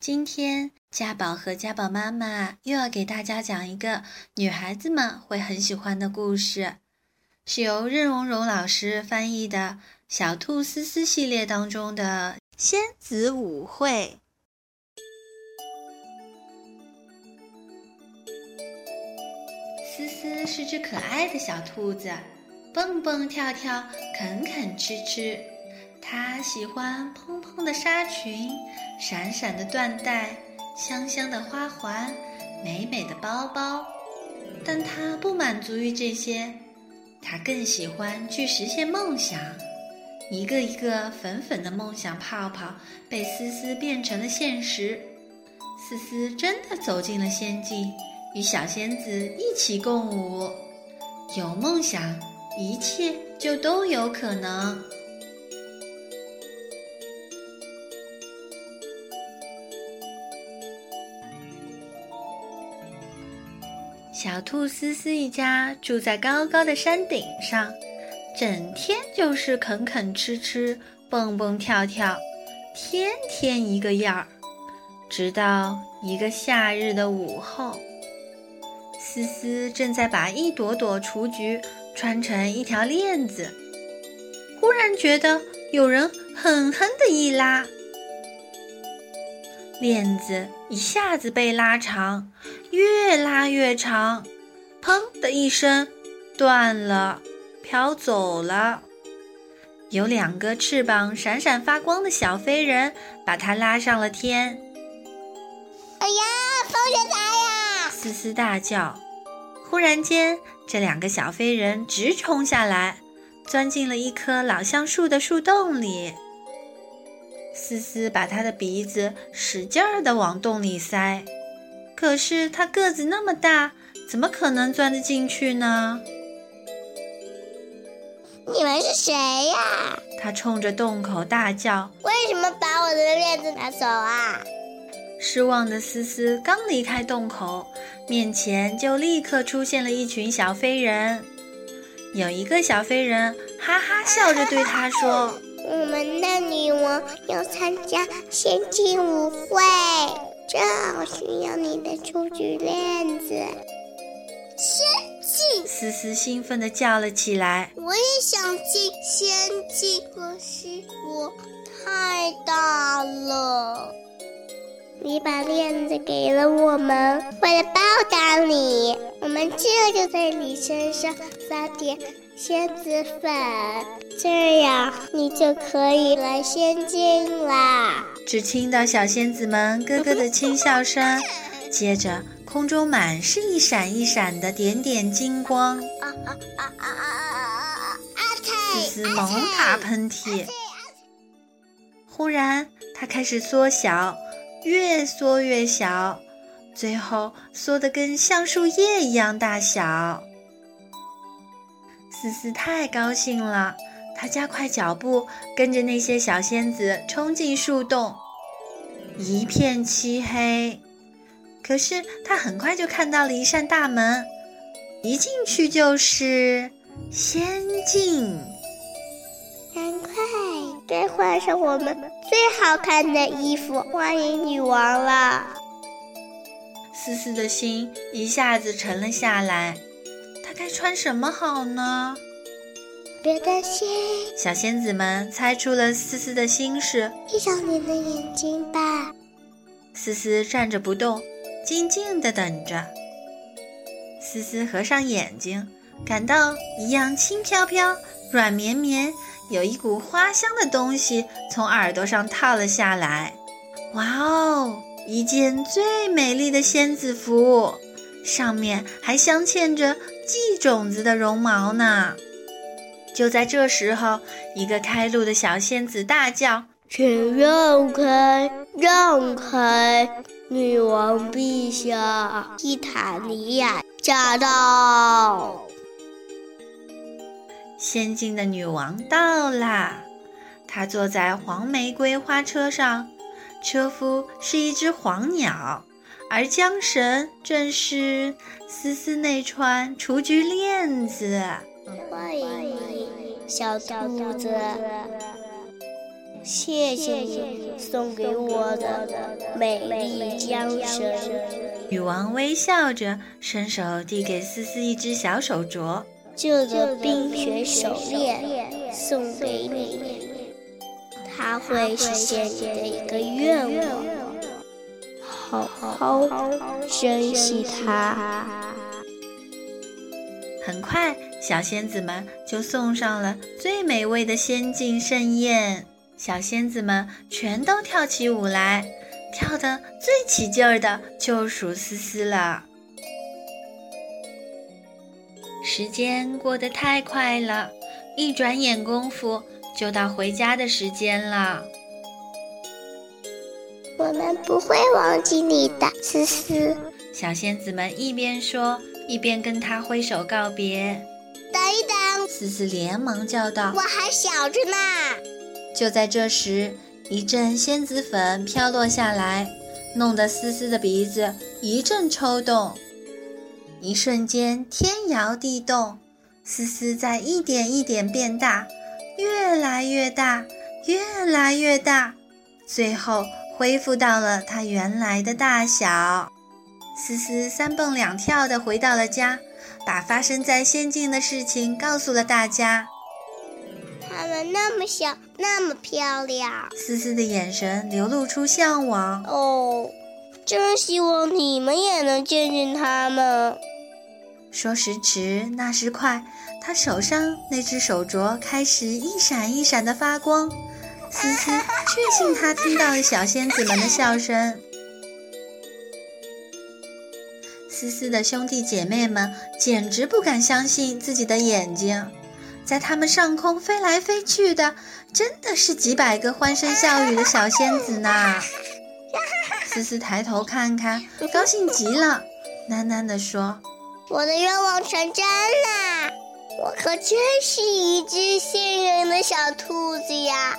今天家宝和家宝妈妈又要给大家讲一个女孩子们会很喜欢的故事，是由任蓉蓉老师翻译的《小兔思思》系列当中的《仙子舞会》。思思是只可爱的小兔子，蹦蹦跳跳，啃啃吃吃。她喜欢蓬蓬的纱裙。闪闪的缎带，香香的花环，美美的包包，但他不满足于这些，他更喜欢去实现梦想。一个一个粉粉的梦想泡泡被思思变成了现实，思思真的走进了仙境，与小仙子一起共舞。有梦想，一切就都有可能。小兔思思一家住在高高的山顶上，整天就是啃啃吃吃、蹦蹦跳跳，天天一个样儿。直到一个夏日的午后，思思正在把一朵朵雏菊穿成一条链子，忽然觉得有人狠狠的一拉。链子一下子被拉长，越拉越长，砰的一声，断了，飘走了。有两个翅膀闪闪发光的小飞人把它拉上了天。哎呀，风雪来呀！嘶嘶大叫。忽然间，这两个小飞人直冲下来，钻进了一棵老橡树的树洞里。思思把他的鼻子使劲儿地往洞里塞，可是他个子那么大，怎么可能钻得进去呢？你们是谁呀？他冲着洞口大叫：“为什么把我的链子拿走啊？”失望的思思刚离开洞口，面前就立刻出现了一群小飞人。有一个小飞人哈哈笑着对他说。我们的女王要参加仙境舞会，正好需要你的出局链子。仙境！思思兴奋地叫了起来。我也想进仙境，可是我太大了。你把链子给了我们，为了报答你，我们这就在你身上撒点。仙子粉，这样你就可以来仙境啦！只听到小仙子们咯咯的轻笑声，接着空中满是一闪一闪的点点金光。啊啊啊啊啊啊啊！思思猛打喷嚏，忽然它开始缩小，越缩越小，最后缩得跟橡树叶一样大小。思思太高兴了，她加快脚步，跟着那些小仙子冲进树洞。一片漆黑，可是她很快就看到了一扇大门，一进去就是仙境。赶快，该换上我们最好看的衣服，欢迎女王了。思思的心一下子沉了下来。她该穿什么好呢？别担心，小仙子们猜出了思思的心事。闭上你的眼睛吧。思思站着不动，静静的等着。思思合上眼睛，感到一样轻飘飘、软绵绵，有一股花香的东西从耳朵上套了下来。哇哦，一件最美丽的仙子服，上面还镶嵌着。系种子的绒毛呢？就在这时候，一个开路的小仙子大叫：“请让开，让开！女王陛下，伊塔尼亚驾到！”仙境的女王到啦！她坐在黄玫瑰花车上，车夫是一只黄鸟。而缰绳正是思思那串雏菊链子。欢迎你，小兔子。谢谢你送给我的美丽缰绳。女王微笑着，伸手递给思思一只小手镯。这个冰雪手链送给你，它会实现你的一个愿望。好好珍惜它。很快，小仙子们就送上了最美味的仙境盛宴。小仙子们全都跳起舞来，跳得最起劲儿的就属思思了。时间过得太快了，一转眼功夫就到回家的时间了。我们不会忘记你的，思思。小仙子们一边说，一边跟他挥手告别。等一等，思思连忙叫道：“我还小着呢。”就在这时，一阵仙子粉飘落下来，弄得思思的鼻子一阵抽动。一瞬间，天摇地动，思思在一点一点变大，越来越大，越来越大，最后恢复到了它原来的大小。思思三蹦两跳地回到了家，把发生在仙境的事情告诉了大家。它们那么小，那么漂亮。思思的眼神流露出向往。哦，真希望你们也能见见他们。说时迟，那时快，他手上那只手镯开始一闪一闪的发光。思思确信他听到了小仙子们的笑声。思思的兄弟姐妹们简直不敢相信自己的眼睛。在他们上空飞来飞去的，真的是几百个欢声笑语的小仙子呢。思思抬头看看，高兴极了，喃喃地说：“我的愿望成真啦！我可真是一只幸运的小兔子呀！”